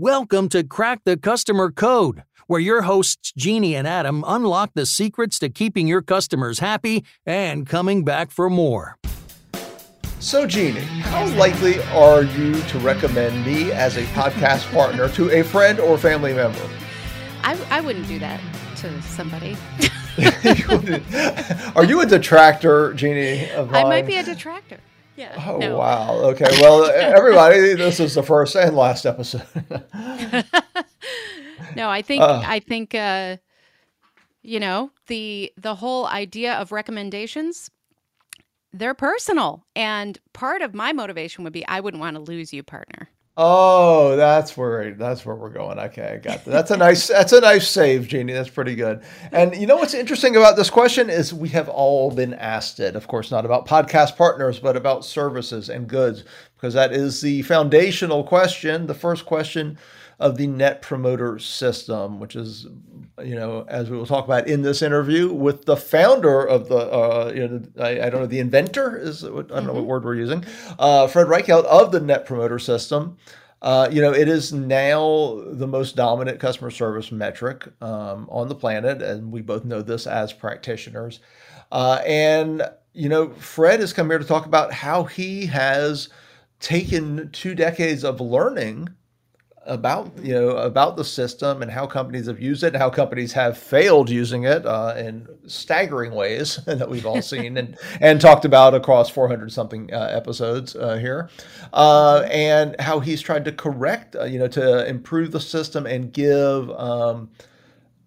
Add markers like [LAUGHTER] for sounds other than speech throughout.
Welcome to Crack the Customer Code, where your hosts Jeannie and Adam unlock the secrets to keeping your customers happy and coming back for more. So, Jeannie, how likely are you to recommend me as a podcast partner to a friend or family member? I, I wouldn't do that to somebody. [LAUGHS] are you a detractor, Jeannie? I might be a detractor. Yeah. Oh no. wow. Okay. Well, everybody, this is the first and last episode. [LAUGHS] no, I think uh, I think uh, you know the the whole idea of recommendations. They're personal, and part of my motivation would be I wouldn't want to lose you, partner. Oh, that's where that's where we're going. Okay, I got that. That's a nice that's a nice save, Jeannie. That's pretty good. And you know what's interesting about this question is we have all been asked it. Of course, not about podcast partners, but about services and goods, because that is the foundational question. The first question of the Net Promoter System, which is, you know, as we will talk about in this interview with the founder of the, uh, you know, I, I, don't know, the inventor is, I don't mm-hmm. know what mm-hmm. word we're using, uh, Fred Reichheld of the Net Promoter System. Uh, you know, it is now the most dominant customer service metric um, on the planet, and we both know this as practitioners. Uh, and you know, Fred has come here to talk about how he has taken two decades of learning about you know about the system and how companies have used it, and how companies have failed using it uh, in staggering ways [LAUGHS] that we've all seen and [LAUGHS] and talked about across 400 something uh, episodes uh, here, uh, and how he's tried to correct uh, you know to improve the system and give. Um,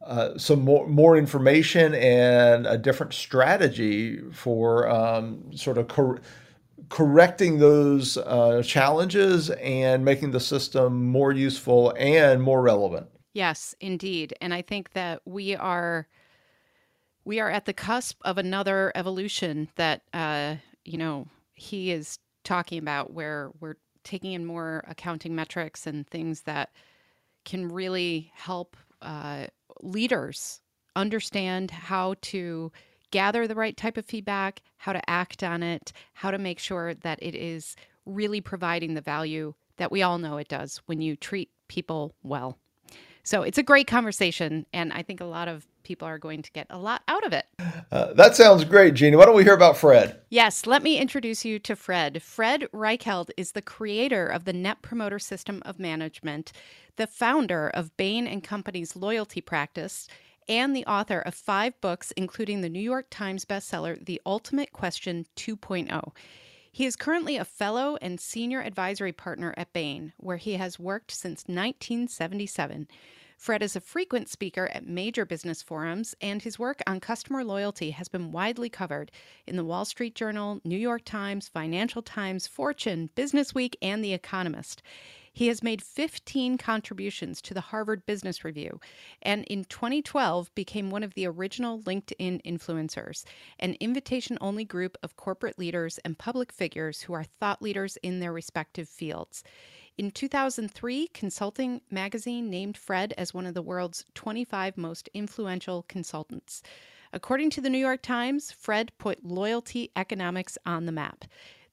uh, some more more information and a different strategy for um, sort of cor- correcting those uh, challenges and making the system more useful and more relevant. Yes, indeed. And I think that we are we are at the cusp of another evolution that uh, you know he is talking about, where we're taking in more accounting metrics and things that can really help uh, leaders understand how to gather the right type of feedback, how to act on it, how to make sure that it is really providing the value that we all know it does when you treat people well. So it's a great conversation, and I think a lot of people are going to get a lot out of it. Uh, that sounds great, Jeannie. Why don't we hear about Fred? Yes, let me introduce you to Fred. Fred Reichheld is the creator of the Net Promoter System of Management, the founder of Bain and Company's loyalty practice, and the author of five books, including the New York Times bestseller, The Ultimate Question 2.0. He is currently a fellow and senior advisory partner at Bain, where he has worked since 1977. Fred is a frequent speaker at major business forums, and his work on customer loyalty has been widely covered in the Wall Street Journal, New York Times, Financial Times, Fortune, Business Week, and The Economist. He has made 15 contributions to the Harvard Business Review and in 2012 became one of the original LinkedIn influencers, an invitation only group of corporate leaders and public figures who are thought leaders in their respective fields. In 2003, Consulting magazine named Fred as one of the world's 25 most influential consultants. According to the New York Times, Fred put loyalty economics on the map.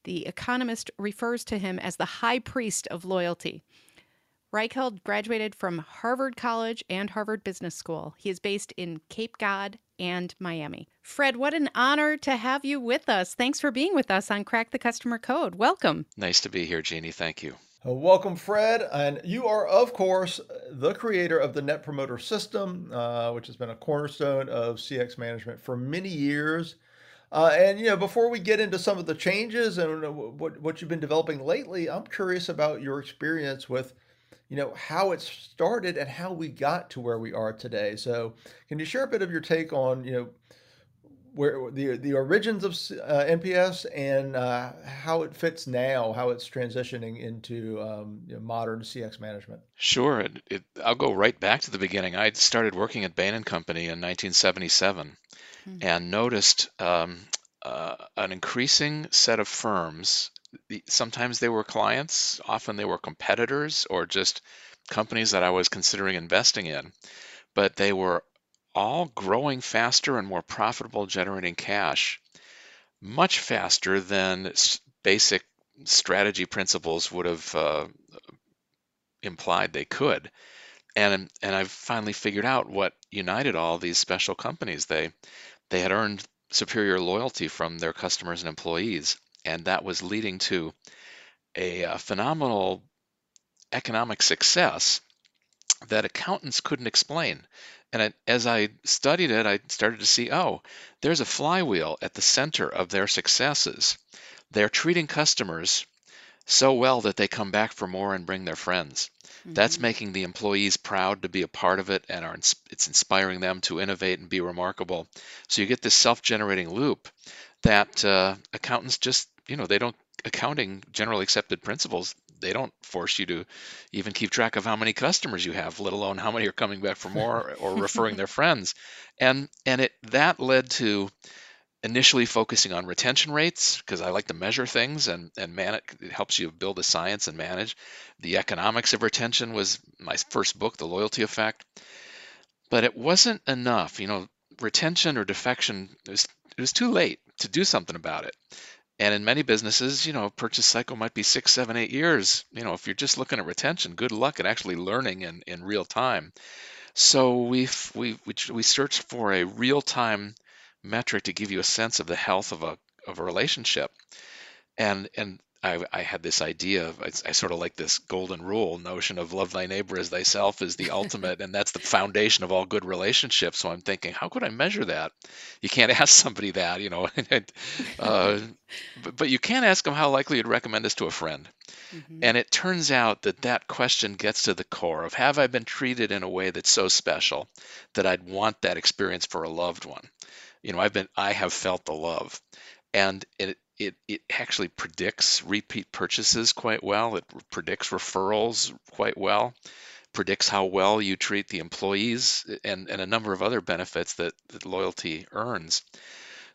The Economist refers to him as the high priest of loyalty. Reichheld graduated from Harvard College and Harvard Business School. He is based in Cape Cod and Miami. Fred, what an honor to have you with us. Thanks for being with us on Crack the Customer Code. Welcome. Nice to be here, Jeannie. Thank you. Uh, welcome, Fred. And you are, of course, the creator of the Net Promoter System, uh, which has been a cornerstone of CX management for many years. Uh, and you know, before we get into some of the changes and what what you've been developing lately, I'm curious about your experience with, you know, how it started and how we got to where we are today. So, can you share a bit of your take on, you know, where the the origins of uh, NPS and uh, how it fits now, how it's transitioning into um, you know, modern CX management. Sure, it, it, I'll go right back to the beginning. I started working at Bain and Company in 1977, mm-hmm. and noticed um, uh, an increasing set of firms. Sometimes they were clients, often they were competitors, or just companies that I was considering investing in, but they were all growing faster and more profitable, generating cash much faster than basic strategy principles would have uh, implied they could. And and I've finally figured out what united all these special companies. They they had earned superior loyalty from their customers and employees, and that was leading to a, a phenomenal economic success that accountants couldn't explain. And I, as I studied it, I started to see oh, there's a flywheel at the center of their successes. They're treating customers so well that they come back for more and bring their friends. Mm-hmm. That's making the employees proud to be a part of it, and are, it's inspiring them to innovate and be remarkable. So you get this self-generating loop that uh, accountants just, you know, they don't accounting generally accepted principles they don't force you to even keep track of how many customers you have, let alone how many are coming back for more or referring their [LAUGHS] friends. And and it that led to initially focusing on retention rates because I like to measure things and and man it, it helps you build a science and manage. The economics of retention was my first book, The Loyalty Effect. But it wasn't enough, you know, retention or defection it was it was too late to do something about it. And in many businesses, you know, purchase cycle might be six, seven, eight years. You know, if you're just looking at retention, good luck at actually learning in, in real time. So we we we we searched for a real time metric to give you a sense of the health of a of a relationship. And and I, I had this idea of I, I, sort of like this golden rule notion of love thy neighbor as thyself is the [LAUGHS] ultimate and that's the foundation of all good relationships. So i'm thinking how could i measure that? You can't [LAUGHS] ask somebody that you know [LAUGHS] uh, but, but you can ask them how likely you'd recommend this to a friend. Mm-hmm. and it turns out that that question gets to the core of have i been treated in a way that's so special that i'd want that experience for a loved one? You know i've been i have felt the love. And it it, it actually predicts repeat purchases quite well. It predicts referrals quite well, predicts how well you treat the employees, and, and a number of other benefits that, that loyalty earns.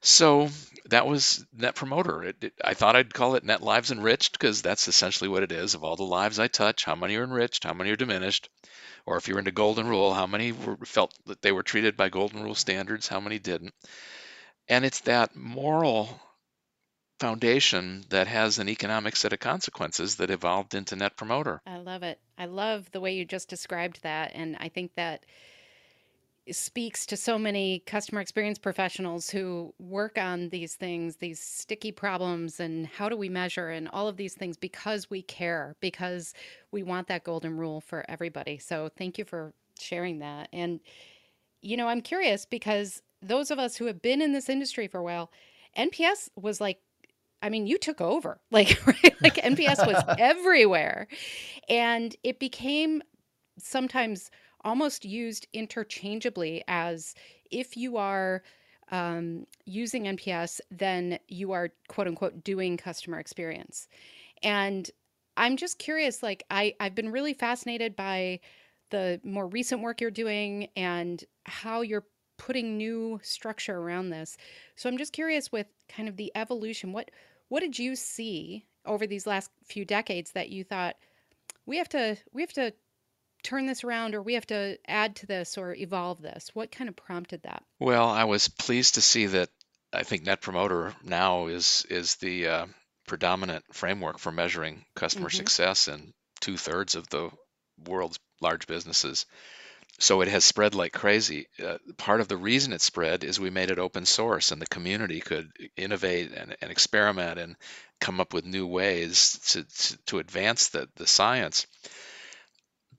So that was Net Promoter. It, it, I thought I'd call it Net Lives Enriched because that's essentially what it is. Of all the lives I touch, how many are enriched, how many are diminished? Or if you're into Golden Rule, how many were, felt that they were treated by Golden Rule standards, how many didn't? And it's that moral foundation that has an economic set of consequences that evolved into Net Promoter. I love it. I love the way you just described that. And I think that speaks to so many customer experience professionals who work on these things, these sticky problems, and how do we measure and all of these things because we care, because we want that golden rule for everybody. So thank you for sharing that. And, you know, I'm curious because those of us who have been in this industry for a while, NPS was like I mean, you took over. [LAUGHS] Like, right? like NPS was [LAUGHS] everywhere. And it became sometimes almost used interchangeably as if you are um, using NPS, then you are quote unquote doing customer experience. And I'm just curious, like, I, I've been really fascinated by the more recent work you're doing and how you're putting new structure around this. So I'm just curious with kind of the evolution. What what did you see over these last few decades that you thought we have to we have to turn this around or we have to add to this or evolve this? What kind of prompted that? Well, I was pleased to see that I think Net Promoter now is is the uh, predominant framework for measuring customer mm-hmm. success in two thirds of the world's large businesses. So it has spread like crazy. Uh, part of the reason it spread is we made it open source and the community could innovate and, and experiment and come up with new ways to, to, to advance the, the science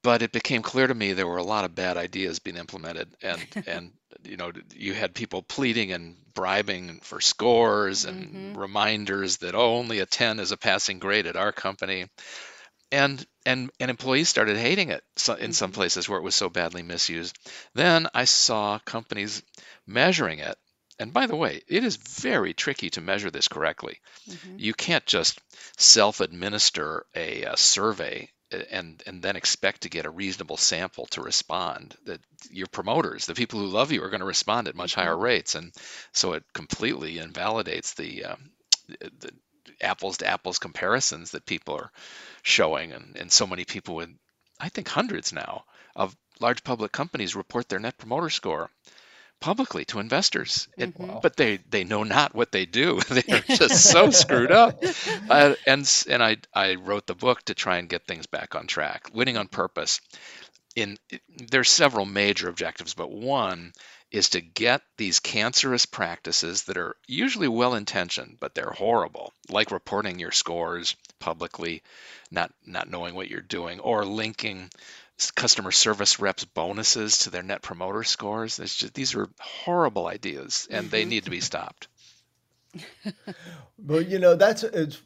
but it became clear to me there were a lot of bad ideas being implemented and [LAUGHS] and you know you had people pleading and bribing for scores and mm-hmm. reminders that oh only a 10 is a passing grade at our company and and and employees started hating it in some mm-hmm. places where it was so badly misused then i saw companies measuring it and by the way, it is very tricky to measure this correctly. Mm-hmm. You can't just self administer a, a, survey and and then expect to get a reasonable sample to respond that your promoters the people who love you are going to respond at much mm-hmm. higher rates and so it completely invalidates the, um, the, the apples to apples comparisons that people are showing and, and so many people with i think hundreds now of large public companies report their net promoter score publicly to investors. It, mm-hmm. But they, they know not what they do. [LAUGHS] They're [LAUGHS] just so screwed up. Uh, and and I, I wrote the book to try and get things back on track. Winning on purpose. In there's several major objectives, but one is to get these cancerous practices that are usually well intentioned, but they're horrible, like reporting your scores publicly, not not knowing what you're doing, or linking customer service reps bonuses to their net promoter scores. Just, these are horrible ideas, and they mm-hmm. need to be stopped. [LAUGHS] but you know that's it's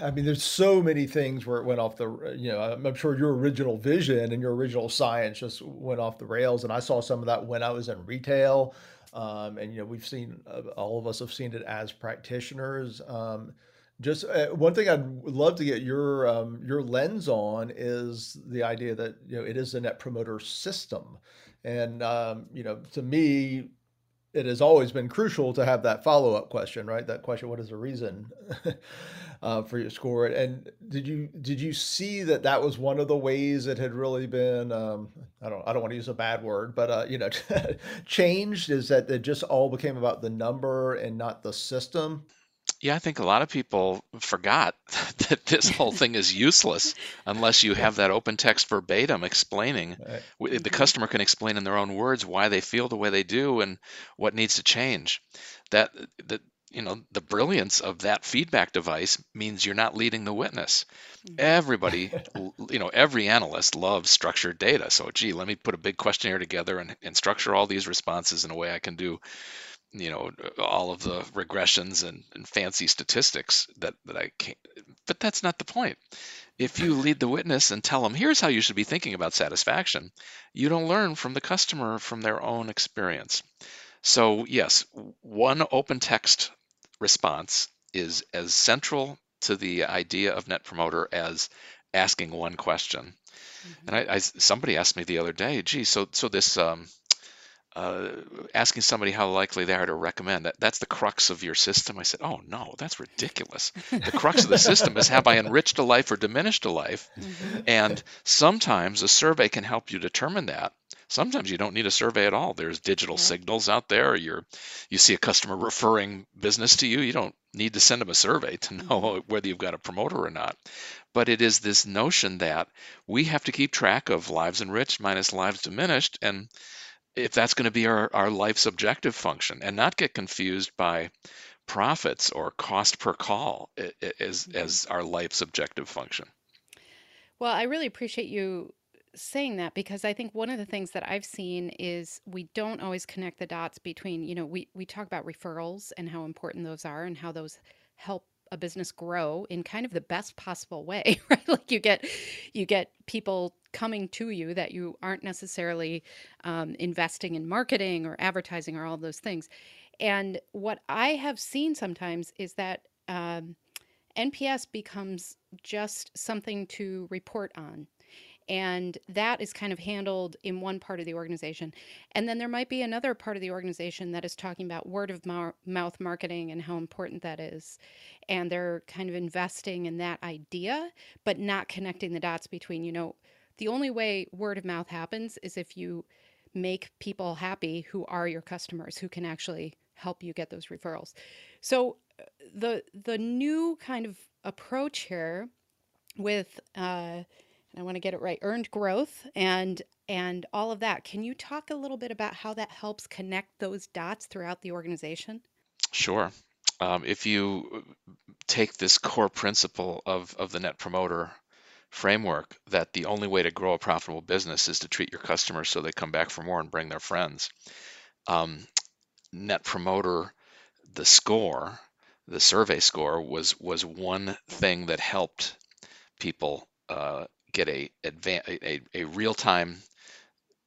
i mean there's so many things where it went off the you know i'm sure your original vision and your original science just went off the rails and i saw some of that when i was in retail. Um, and you know we've seen uh, all of us have seen it as practitioners. Um, just uh, one thing I'd love to get your um, your lens on is the idea that you know it is a net promoter system, and um, you know to me, it has always been crucial to have that follow up question, right? That question, what is the reason [LAUGHS] uh, for your score? And did you did you see that that was one of the ways it had really been? Um, I don't I don't want to use a bad word, but uh, you know, [LAUGHS] changed is that it just all became about the number and not the system. Yeah, I think a lot of people forgot [LAUGHS] that this [LAUGHS] whole thing is useless unless you have that open text verbatim explaining. Right. The mm-hmm. customer can explain in their own words why they feel the way they do and what needs to change. That that you know the brilliance of that feedback device means you're not leading the witness. Mm-hmm. Everybody, [LAUGHS] you know, every analyst loves structured data. So, gee, let me put a big questionnaire together and, and structure all these responses in a way I can do you know all of the regressions and, and, fancy statistics that that I can't. But that's not the point. If you lead the witness and tell them, here's how you should be thinking about satisfaction, you don't learn from the customer from their own experience. So yes, one open text response is as central to the idea of net promoter as asking one question. Mm-hmm. And I, I, somebody asked me the other day, gee, so so this um, uh, asking somebody how likely they are to recommend. That that's the crux of your system. I said oh no that's ridiculous. The crux of the system is have i enriched a life or diminished a life? [LAUGHS] Mm-hmm. and sometimes a survey can help you determine that. Sometimes you don't need a survey at all. There's digital yeah. signals out there. You're you see a customer referring business to you. You don't need to send them a survey to know mm-hmm. [LAUGHS] whether you've got a promoter or not. But it is this notion that we have to keep track of lives enriched minus lives diminished. And if that's going to be our, our life's objective function and not get confused by profits or cost per call as, mm-hmm. as our life's objective function. Well, I really appreciate you saying that because I think one of the things that I've seen is we don't always connect the dots between, you know, we, we talk about referrals and how important those are and how those help a business grow in kind of the best possible way [LAUGHS] right? Like you get you get people coming to you that you aren't necessarily um, investing in marketing or advertising or all those things. And what i have seen sometimes is that um, nps becomes just something to report on and that is kind of handled in one part of the organization. And then there might be another part of the organization that is talking about word of mouth marketing and how important that is. And they're kind of investing in that idea, but not connecting the dots between, you know, the only way word of mouth happens is if you make people happy who are your customers who can actually help you get those referrals. So uh, the the new kind of approach here with uh, I want to get it right, earned growth and and all of that. Can you talk a little bit about how that helps connect those dots throughout the organization? Sure. Um, if you take this core principle of, of the net promoter framework that the only way to grow a profitable business is to treat your customers so they come back for more and bring their friends. Um, net promoter, the score, the survey score was was one thing that helped people uh, get a, a, a real time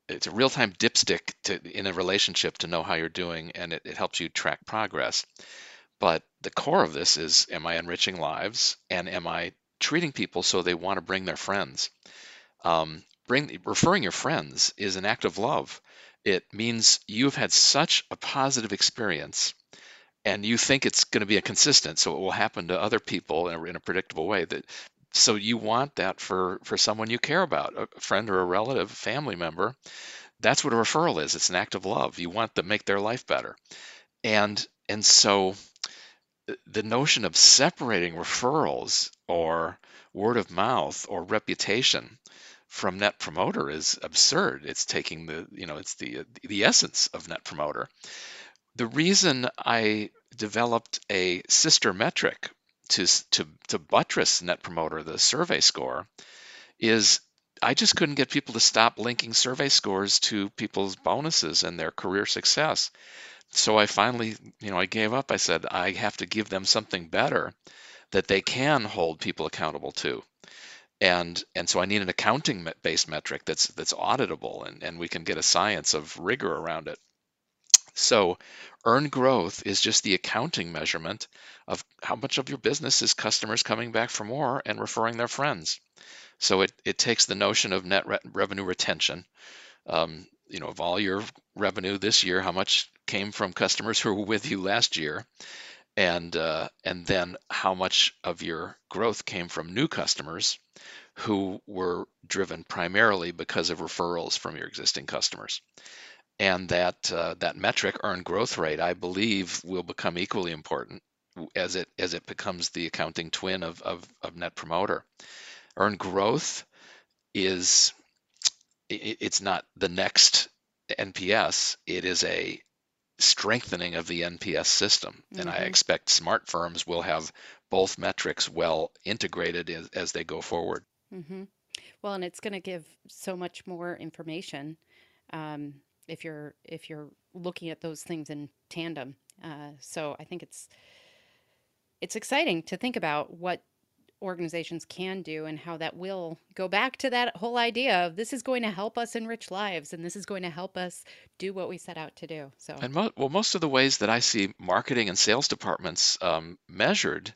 it's a real time dipstick to, in a relationship to know how you're doing and it, it helps you track progress but the core of this is am I enriching lives and am I treating people so they want to bring their friends? Um, bring referring your friends is an act of love. It means you've had such a positive experience and you think it's going to be a consistent so it will happen to other people in a, in a predictable way that so you want that for for someone you care about a friend or a relative a family member. That's what a referral is. It's an act of love. You want to make their life better. And and so uh, the notion of separating referrals or word of mouth or reputation from net promoter is absurd. It's taking the you know it's the the essence of net promoter. The reason i developed a sister metric to to to buttress net promoter the survey score is I just couldn't get people to stop linking survey scores to people's bonuses and their career success so I finally, you know, I gave up. I said, I have to give them something better that they can hold people accountable to. And, and so I need an accounting based metric that's that's auditable and, and we can get a science of rigor around it. So earned growth is just the accounting measurement of how much of your business is customers coming back for more and referring their friends. So it, it takes the notion of net re- revenue retention, um, you know, of all your revenue this year, how much came from customers who were with you last year, and uh, and then how much of your growth came from new customers who were driven primarily because of referrals from your existing customers. And that uh, that metric, earned growth rate, I believe will become equally important as it as it becomes the accounting twin of, of, of net promoter. Earned growth is it, it's not the next NPS. It is a strengthening of the NPS system. Mm-hmm. And I mm-hmm. expect smart firms will have both metrics well integrated as, as they go forward. Mm-hmm. Well, and it's going to give so much more information um, if you're if you're looking at those things in tandem. Uh, so I think it's it's exciting to think about what organizations can do and how that will go back to that whole idea of this is going to help us enrich lives and this is going to help us do what we set out to do so and mo- well most of the ways that i see marketing and sales departments um, measured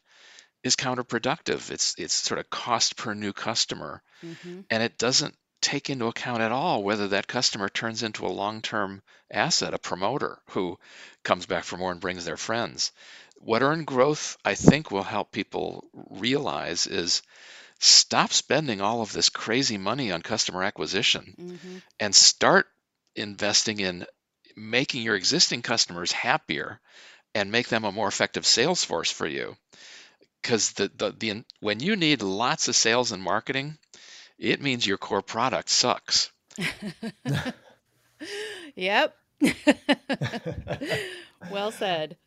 is counterproductive it's it's sort of cost per new customer mm-hmm. and it doesn't take into account at all whether that customer turns into a long-term asset a promoter who comes back for more and brings their friends what earned growth I think will help people realize is stop spending all of this crazy money on customer acquisition mm-hmm. and start investing in making your existing customers happier and make them a more effective sales force for you because the, the, the when you need lots of sales and marketing it means your core product sucks [LAUGHS] yep [LAUGHS] well said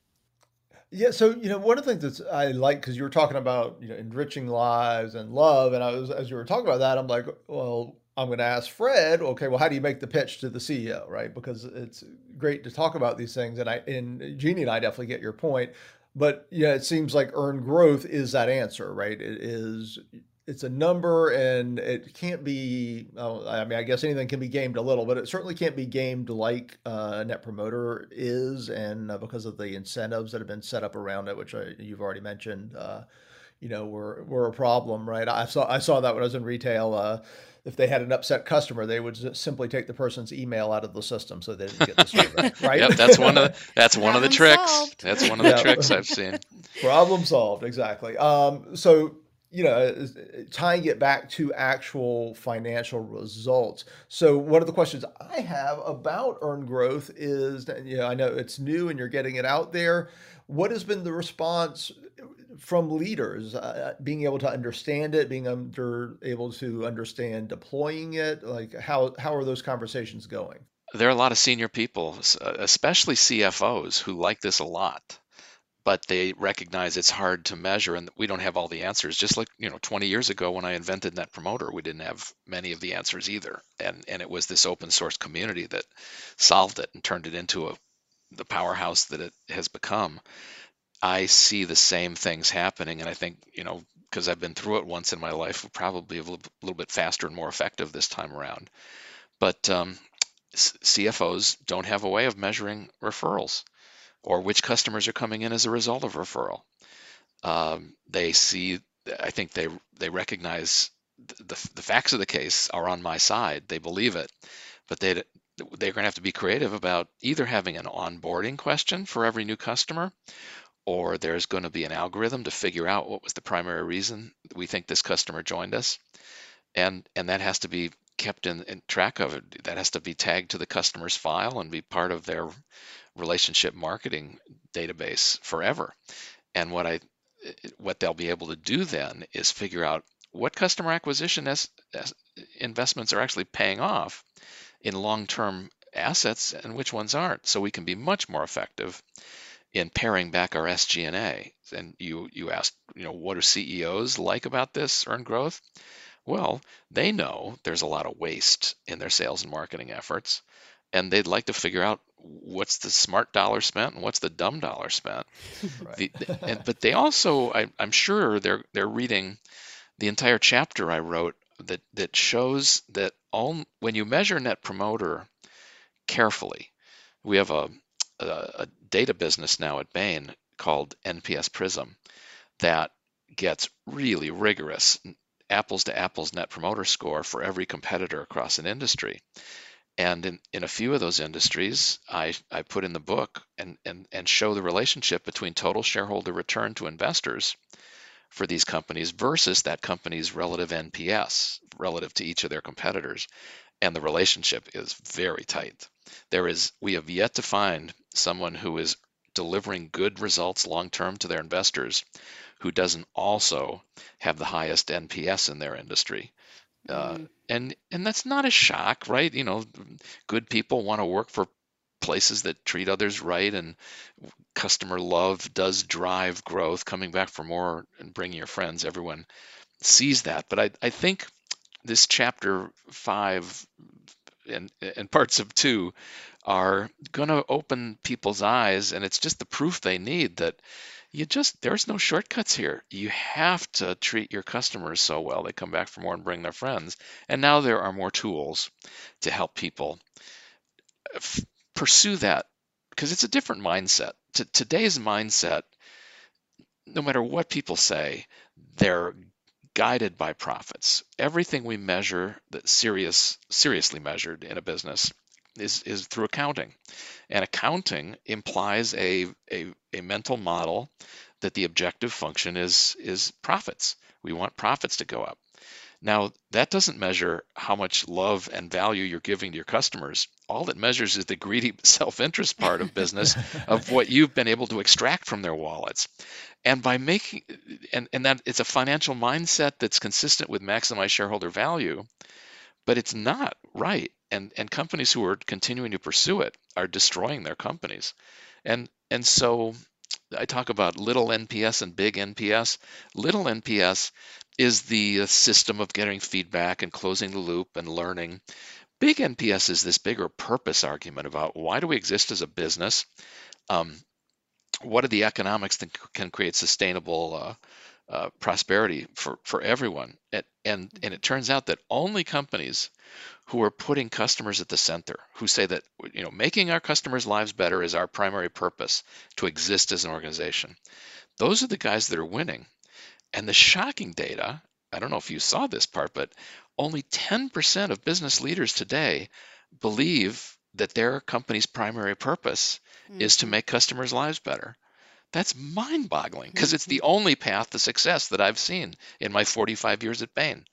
yeah, so you know, one of the things that I like because you were talking about you know enriching lives and love, and I was as you were talking about that, I'm like, well, I'm going to ask Fred. Okay, well, how do you make the pitch to the CEO, right? Because it's great to talk about these things, and I and Jeannie and I definitely get your point, but yeah, it seems like earned growth is that answer, right? It is it's a number and it can't be uh, i mean i guess anything can be gamed a little but it certainly can't be gamed like uh, net promoter is and uh, because of the incentives that have been set up around it which I, you've already mentioned uh, you know were were a problem right i saw i saw that when i was in retail uh, if they had an upset customer, they would simply take the person's email out of the system so they didn't get the survey. [LAUGHS] Right? yep, that's one of the, that's one of the tricks. Solved. That's one of the tricks I've seen. Problem solved, exactly. Um, so you know, uh, uh, tying it back to actual financial results. So, one of the questions I have about earned growth is, you know, I know it's new and you're getting it out there. What has been the response uh, from leaders uh, being able to understand it being under able to understand deploying it like how how are those conversations going there are a lot of senior people especially cfos who like this a lot but they recognize it's hard to measure and we don't have all the answers. Just like you know 20 years ago when i invented net promoter we didn't have many of the answers either. And and it was this open source community that solved it and turned it into a the powerhouse that it has become. I see the same things happening and i think you know because i've been through it once in my life probably a little, bit faster and more effective this time around. But um, cfos don't have a way of measuring referrals or which customers are coming in as a result of referral. Um, they see, I think they they recognize the, the facts of the case are on my side. They believe it, but they they're going to have to be creative about either having an onboarding question for every new customer, or there's going to be an algorithm to figure out what was the primary reason we think this customer joined us, and and that has to be kept in, in track of it. That has to be tagged to the customer's file and be part of their relationship marketing database forever. And what I what they'll be able to do then is figure out what customer acquisition as, as investments are actually paying off in long-term assets and which ones aren't so we can be much more effective in paring back our SG&A. And you you asked, you know, what do CEOs like about this earned growth? Well, they know there's a lot of waste in their sales and marketing efforts, and they'd like to figure out what's the smart dollar spent and what's the dumb dollar spent. [LAUGHS] the, and, [LAUGHS] but they also, I, am sure, they're they're reading the entire chapter I wrote that that shows that all when you measure Net Promoter carefully, we have a, a, a data business now at Bain called NPS Prism that gets really rigorous apples to apples net promoter score for every competitor across an industry. And in, in a few of those industries, I, I put in the book and, and, and show the relationship between total shareholder return to investors for these companies versus that company's relative NPS relative to each of their competitors. And the relationship is very tight. There is, we have yet to find someone who is delivering good results long term to their investors who doesn't also have the highest NPS in their industry. Uh, mm-hmm. and and that's not a shock, right? You know, good people want to work for places that treat others right, and customer love does drive growth. Coming back for more and bringing your friends, everyone sees that. But I I think this chapter five and and parts of two are going to open people's eyes, and it's just the proof they need that you just there's no shortcuts here. You have to treat your customers so well they come back for more and bring their friends. And now there are more tools to help people uh, f- pursue that because it's a different mindset. T- today's mindset, no matter what people say, they're guided by profits. Everything we measure that serious seriously measured in a business is, is through accounting. And accounting implies a, a, a mental model that the objective function is, is profits. We want profits to go up. Now, that doesn't measure how much love and value you're giving to your customers. All it measures is the greedy [LAUGHS] self interest part of business [LAUGHS] of what you've been able to extract from their wallets. And by making, and, and that it's a financial mindset that's consistent with maximize shareholder value, but it's not right and and companies who are continuing to pursue it are destroying their companies. And and so i talk about little nps and big nps little nps is the system of getting feedback and closing the loop and learning. Big nps is this bigger purpose argument about why do we exist as a business? Um, what are the economics that can create sustainable uh, uh, prosperity for, for everyone. And, and, and it turns out that only companies who are putting customers at the center, who say that you know making our customers' lives better is our primary purpose to exist as an organization. Those are the guys that are winning. And the shocking data, I don't know if you saw this part, but only 10% of business leaders today believe that their company's primary purpose mm-hmm. is to make customers' lives better. That's mind boggling because it's the mm-hmm. only path to success that I've seen in my 45 years at Bain.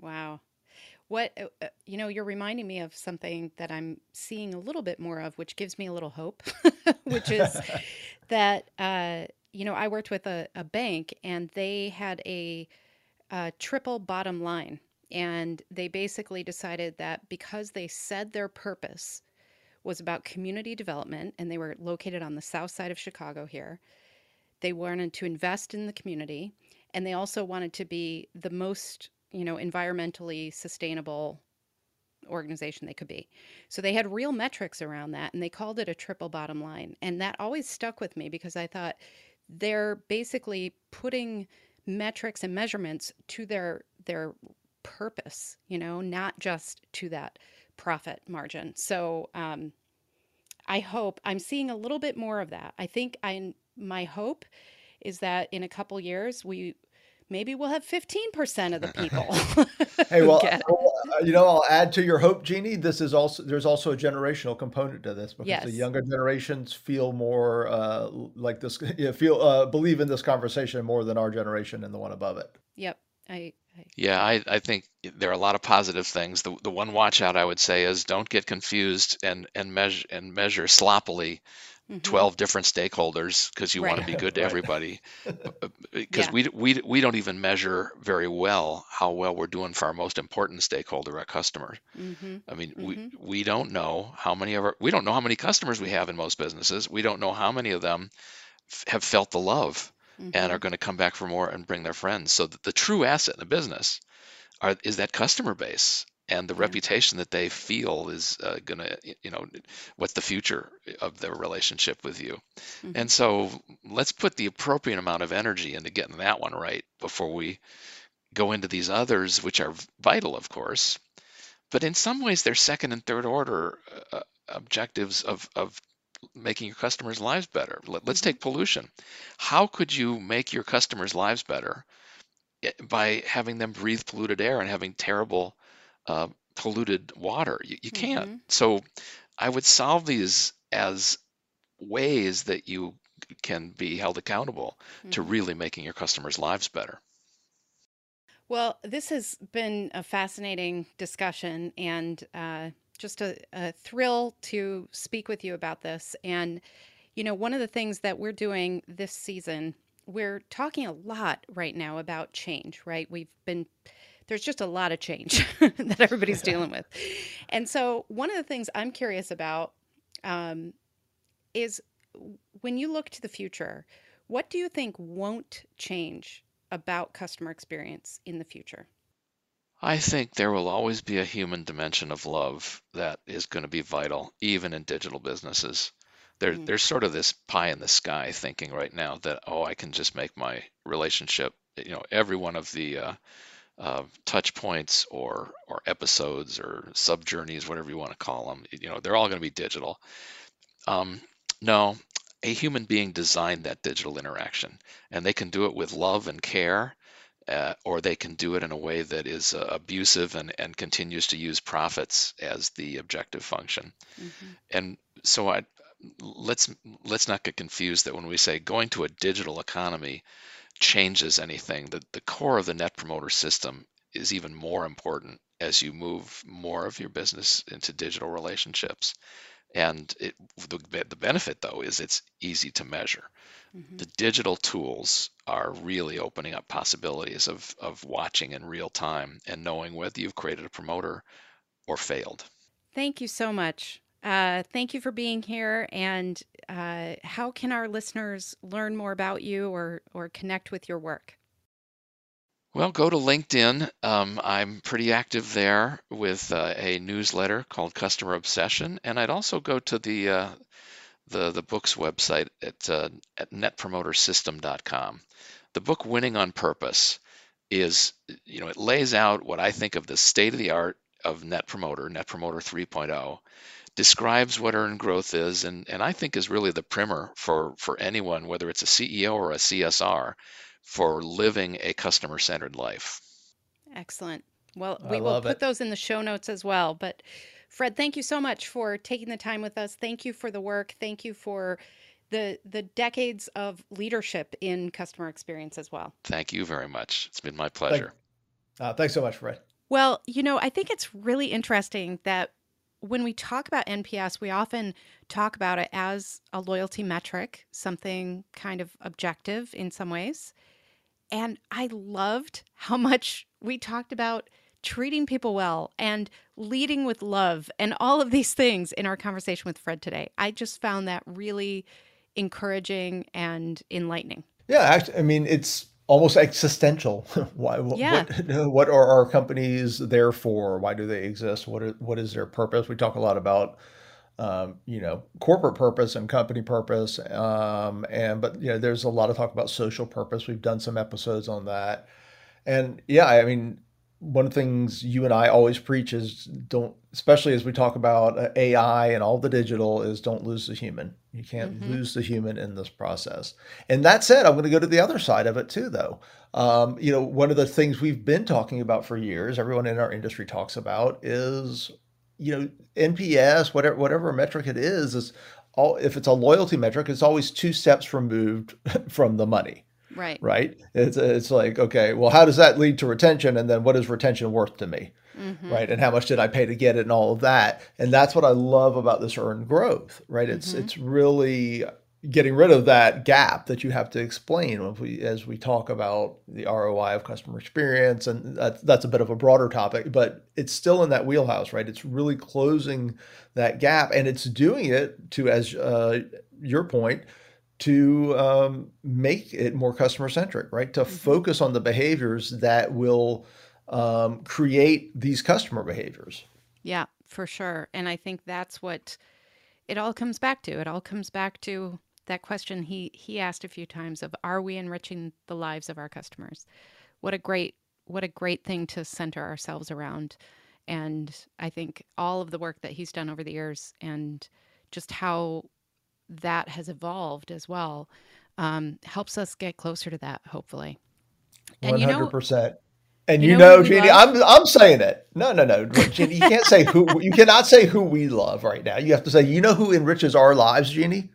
Wow. What uh, uh, you know, you're reminding me of something that I'm seeing a little bit more of, which gives me a little hope, [LAUGHS] which is [LAUGHS] that uh, you know, I worked with a, a bank and they had a, a triple bottom line. And they basically decided that because they said their purpose was about community development and they were located on the south side of Chicago here, they wanted to invest in the community and they also wanted to be the most, you know, environmentally sustainable organization they could be. So they had real metrics around that and they called it a triple bottom line. And that always stuck with me because I thought they're basically putting metrics and measurements to their their purpose, you know, not just to that profit margin. So um, I hope I'm seeing a little bit more of that. I think I my hope is that in a couple years we maybe we'll have 15% of the [LAUGHS] people. hey, well, uh, you know, I'll add to your hope, Jeannie. This is also, there's also a generational component to this because yes. the younger generations feel more uh, like this, [LAUGHS] you know, feel, uh, believe in this conversation more than our generation and the one above it. Yep. I, I... Yeah, I, I think there are a lot of positive things. The, the one watch out I would say is don't get confused and, and measure and measure sloppily mm-hmm. 12 different stakeholders because you right. want to be [LAUGHS] good to right. everybody [LAUGHS] because yeah. we, we, we don't even measure very well how well we're doing for our most important stakeholder our customer mm-hmm. i mean mm-hmm. we, we don't know how many of our we don't know how many customers we have in most businesses we don't know how many of them f- have felt the love and are mm-hmm. going to come back for more and bring their friends so the true asset in a business are, is that customer base and the yeah. reputation that they feel is uh, going to you know what's the future of their relationship with you mm-hmm. and so let's put the appropriate amount of energy into getting that one right before we go into these others which are vital of course but in some ways they're second and third order uh, objectives of, of making your customers lives better Let, us mm-hmm. take pollution how could you make your customers lives better eh, by having them breathe polluted air and having terrible uh, polluted water. You, you can't. Mm-hmm. So I would solve these as ways that you can be held accountable mm-hmm. to really making your customers' lives better. Well, this has been a fascinating discussion and uh, just a, a thrill to speak with you about this. And, you know, one of the things that we're doing this season, we're talking a lot right now about change, right? We've been there's just a lot of change [LAUGHS] that everybody's [LAUGHS] dealing with. And so, one of the things I'm curious about um, is when you look to the future, what do you think won't change about customer experience in the future? I think there will always be a human dimension of love that is going to be vital, even in digital businesses. There, mm. There's sort of this pie in the sky thinking right now that, oh, I can just make my relationship, you know, every one of the uh, uh, touch points or or episodes or sub journeys, whatever you want to call them. You know, they're all going to be digital. Um, no, a human being designed that digital interaction, and they can do it with love and care, uh, or they can do it in a way that is uh, abusive and, and continues to use profits as the objective function. Mm-hmm. And so I let's let's not get confused that when we say going to a digital economy changes anything. The, the core of the net promoter system is even more important as you move more of your business into digital relationships. And it, the, the benefit, though, is it's easy to measure. Mm-hmm. The digital tools are really opening up possibilities of, of watching in real time and knowing whether you've created a promoter or failed. Thank you so much. Uh, thank you for being here. And uh, how can our listeners learn more about you or, or connect with your work? Well, go to LinkedIn. Um, I'm pretty active there with uh, a newsletter called Customer Obsession, and I'd also go to the uh, the the book's website at uh, at netpromotersystem.com. The book Winning on Purpose is, you know, it lays out what I think of the state of the art of Net Promoter, Net Promoter 3.0, describes what earned growth is and, and I think is really the primer for, for anyone, whether it's a CEO or a CSR, for living a customer centered life. Excellent. Well, we will put it. those in the show notes as well. But Fred, thank you so much for taking the time with us. Thank you for the work. Thank you for the the decades of leadership in customer experience as well. Thank you very much. It's been my pleasure. Thank, uh, thanks so much, Fred. Well, you know, I think it's really interesting that when we talk about NPS, we often talk about it as a loyalty metric, something kind of objective in some ways. And I loved how much we talked about treating people well and leading with love and all of these things in our conversation with Fred today. I just found that really encouraging and enlightening. Yeah, actually, I mean, it's almost existential. [LAUGHS] Why? Yeah. What, [LAUGHS] what are our companies there for? Why do they exist? What are, what is their purpose? We talk a lot about um, you know corporate purpose and company purpose, um, and but you know there's a lot of talk about social purpose. We've done some episodes on that, and yeah, I mean one of the things you and I always preach is don't, especially as we talk about uh, AI and all the digital, is don't lose the human. You can't mm-hmm. lose the human in this process. And that said, I'm going to go to the other side of it too, though. Um, you know, one of the things we've been talking about for years, everyone in our industry talks about, is you know NPS, whatever whatever metric it is, is all if it's a loyalty metric, it's always two steps removed [LAUGHS] from the money. Right. Right. It's, it's like, okay, well, how does that lead to retention? And then what is retention worth to me? Mm-hmm. Right. And how much did I pay to get it and all of that? And that's what I love about this earned growth, right? It's, mm-hmm. it's really getting rid of that gap that you have to explain we, as we talk about the ROI of customer experience. And that's, that's a bit of a broader topic, but it's still in that wheelhouse, right? It's really closing that gap and it's doing it to, as uh, your point, to um, make it more customer centric, right? To mm-hmm. focus on the behaviors that will um, create these customer behaviors. Yeah, for sure. And I think that's what it all comes back to. It all comes back to that question he he asked a few times of are we enriching the lives of our customers? What a great what a great thing to center ourselves around. And I think all of the work that he's done over the years and just how that has evolved as well um, helps us get closer to that, hopefully. One hundred percent. And you, you know, know Jeannie, I'm I'm saying it. No, no, no, Jeannie, you can't say who you cannot say who we love right now. You have to say, you know, who enriches our lives, Jeannie.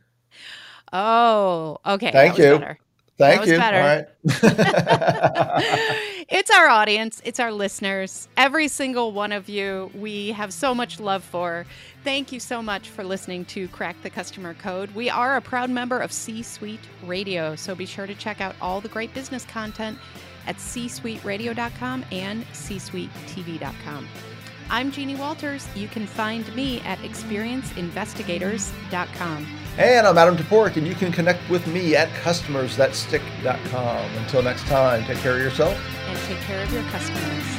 Oh, okay. Thank you. Better. Thank you. Better. All right. [LAUGHS] [LAUGHS] it's our audience, it's our listeners, every single one of you. We have so much love for. Thank you so much for listening to Crack the Customer Code. We are a proud member of C Suite Radio, so be sure to check out all the great business content at c csuiteradio.com and c csuitetv.com. I'm Jeannie Walters. You can find me at experienceinvestigators.com. And I'm Adam Toporek, and you can connect with me at customersthatstick.com. Until next time, take care of yourself and take care of your customers.